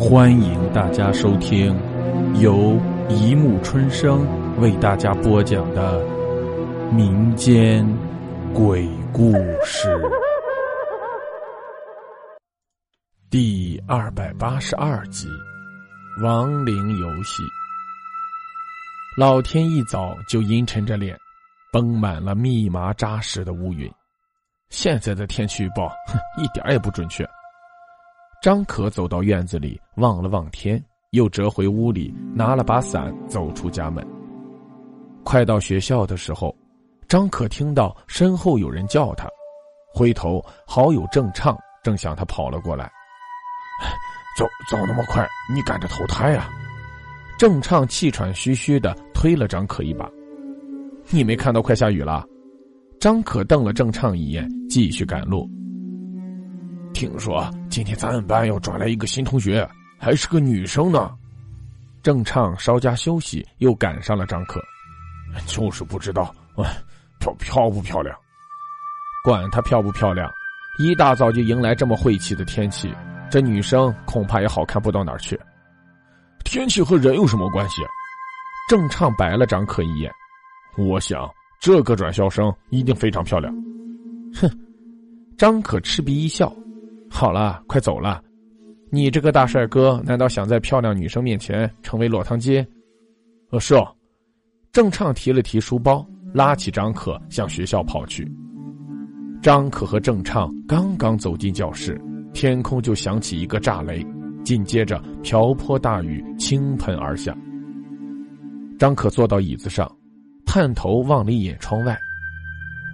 欢迎大家收听由一木春生为大家播讲的民间鬼故事第二百八十二集《亡灵游戏》。老天一早就阴沉着脸，绷满了密麻扎实的乌云。现在的天气预报，哼，一点也不准确。张可走到院子里，望了望天，又折回屋里，拿了把伞，走出家门。快到学校的时候，张可听到身后有人叫他，回头，好友郑畅正向他跑了过来。走走那么快，你赶着投胎呀？郑畅气喘吁吁的推了张可一把。你没看到快下雨了？张可瞪了郑畅一眼，继续赶路。听说今天咱们班要转来一个新同学，还是个女生呢。郑畅稍加休息，又赶上了张可。就是不知道，漂漂不漂亮？管她漂不漂亮，一大早就迎来这么晦气的天气，这女生恐怕也好看不到哪儿去。天气和人有什么关系？郑畅白了张可一眼。我想这个转校生一定非常漂亮。哼，张可嗤鼻一笑。好了，快走了！你这个大帅哥，难道想在漂亮女生面前成为落汤鸡？呃，是哦。郑畅提了提书包，拉起张可向学校跑去。张可和郑畅刚刚走进教室，天空就响起一个炸雷，紧接着瓢泼大雨倾盆而下。张可坐到椅子上，探头望了一眼窗外，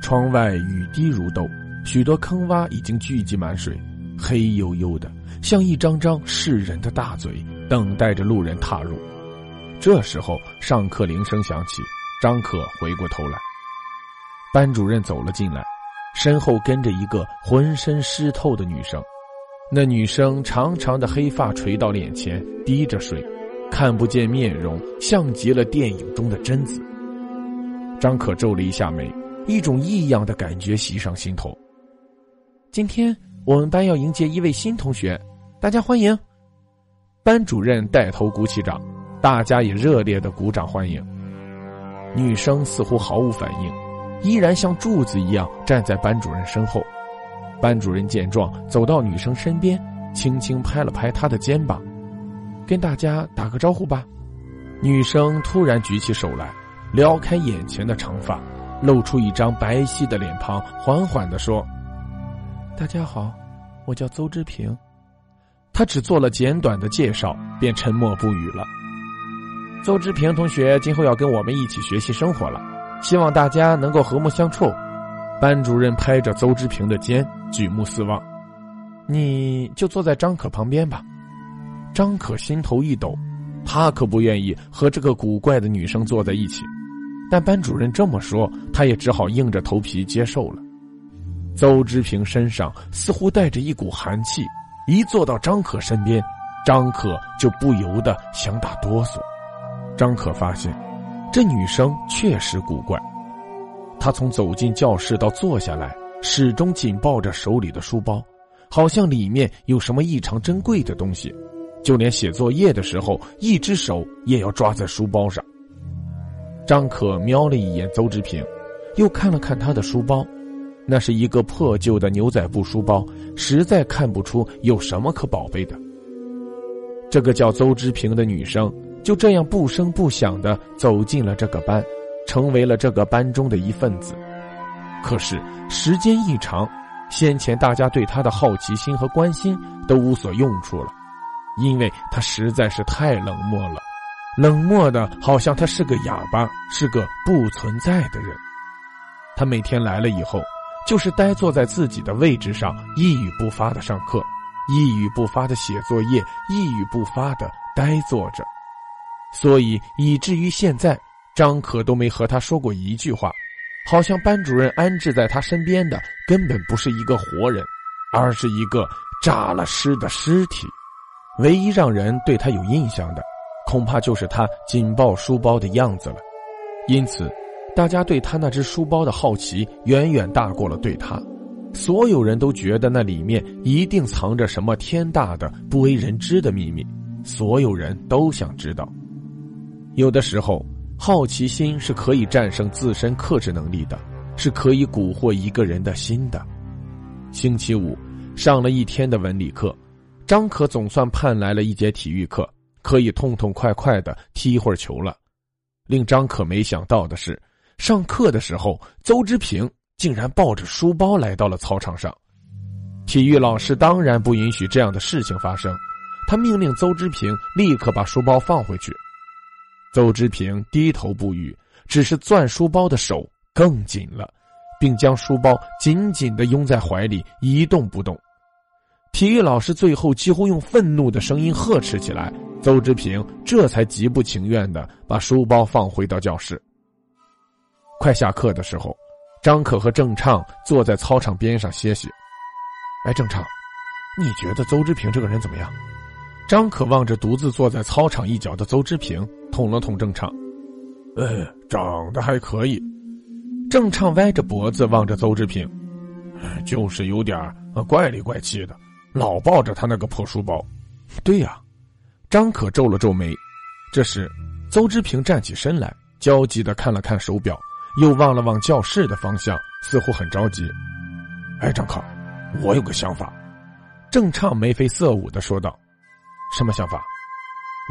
窗外雨滴如豆，许多坑洼已经聚集满水。黑黝黝的，像一张张噬人的大嘴，等待着路人踏入。这时候，上课铃声响起，张可回过头来，班主任走了进来，身后跟着一个浑身湿透的女生。那女生长长的黑发垂到脸前，滴着水，看不见面容，像极了电影中的贞子。张可皱了一下眉，一种异样的感觉袭上心头。今天。我们班要迎接一位新同学，大家欢迎。班主任带头鼓起掌，大家也热烈的鼓掌欢迎。女生似乎毫无反应，依然像柱子一样站在班主任身后。班主任见状，走到女生身边，轻轻拍了拍她的肩膀，跟大家打个招呼吧。女生突然举起手来，撩开眼前的长发，露出一张白皙的脸庞，缓缓的说。大家好，我叫邹之平。他只做了简短的介绍，便沉默不语了。邹之平同学今后要跟我们一起学习生活了，希望大家能够和睦相处。班主任拍着邹之平的肩，举目四望：“你就坐在张可旁边吧。”张可心头一抖，他可不愿意和这个古怪的女生坐在一起，但班主任这么说，他也只好硬着头皮接受了。邹之平身上似乎带着一股寒气，一坐到张可身边，张可就不由得想打哆嗦。张可发现，这女生确实古怪。她从走进教室到坐下来，始终紧抱着手里的书包，好像里面有什么异常珍贵的东西。就连写作业的时候，一只手也要抓在书包上。张可瞄了一眼邹之平，又看了看他的书包。那是一个破旧的牛仔布书包，实在看不出有什么可宝贝的。这个叫邹之平的女生就这样不声不响的走进了这个班，成为了这个班中的一份子。可是时间一长，先前大家对她的好奇心和关心都无所用处了，因为她实在是太冷漠了，冷漠的好像她是个哑巴，是个不存在的人。她每天来了以后。就是呆坐在自己的位置上，一语不发的上课，一语不发的写作业，一语不发的呆坐着，所以以至于现在，张可都没和他说过一句话，好像班主任安置在他身边的根本不是一个活人，而是一个炸了尸的尸体。唯一让人对他有印象的，恐怕就是他紧抱书包的样子了，因此。大家对他那只书包的好奇远远大过了对他，所有人都觉得那里面一定藏着什么天大的不为人知的秘密，所有人都想知道。有的时候，好奇心是可以战胜自身克制能力的，是可以蛊惑一个人的心的。星期五上了一天的文理课，张可总算盼来了一节体育课，可以痛痛快快的踢一会儿球了。令张可没想到的是，上课的时候，邹之平。竟然抱着书包来到了操场上，体育老师当然不允许这样的事情发生，他命令邹之平立刻把书包放回去。邹之平低头不语，只是攥书包的手更紧了，并将书包紧紧的拥在怀里一动不动。体育老师最后几乎用愤怒的声音呵斥起来，邹之平这才极不情愿的把书包放回到教室。快下课的时候。张可和郑畅坐在操场边上歇息。哎，郑畅，你觉得邹之平这个人怎么样？张可望着独自坐在操场一角的邹之平，捅了捅郑畅。呃，长得还可以。郑畅歪着脖子望着邹之平，就是有点怪里怪气的，老抱着他那个破书包。对呀，张可皱了皱眉。这时，邹之平站起身来，焦急的看了看手表。又望了望教室的方向，似乎很着急。哎，张可，我有个想法。郑畅眉飞色舞的说道：“什么想法？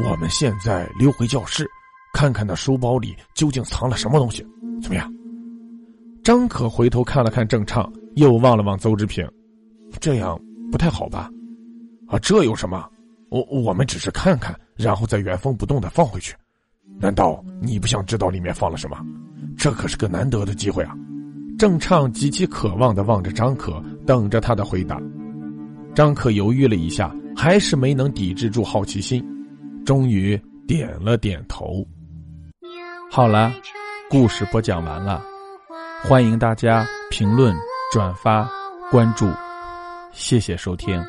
我们现在溜回教室，看看那书包里究竟藏了什么东西，怎么样？”张可回头看了看郑畅，又望了望邹志平，这样不太好吧？啊，这有什么？我我们只是看看，然后再原封不动的放回去。难道你不想知道里面放了什么？这可是个难得的机会啊！郑畅极其渴望的望着张可，等着他的回答。张可犹豫了一下，还是没能抵制住好奇心，终于点了点头。好了，故事播讲完了，欢迎大家评论、转发、关注，谢谢收听。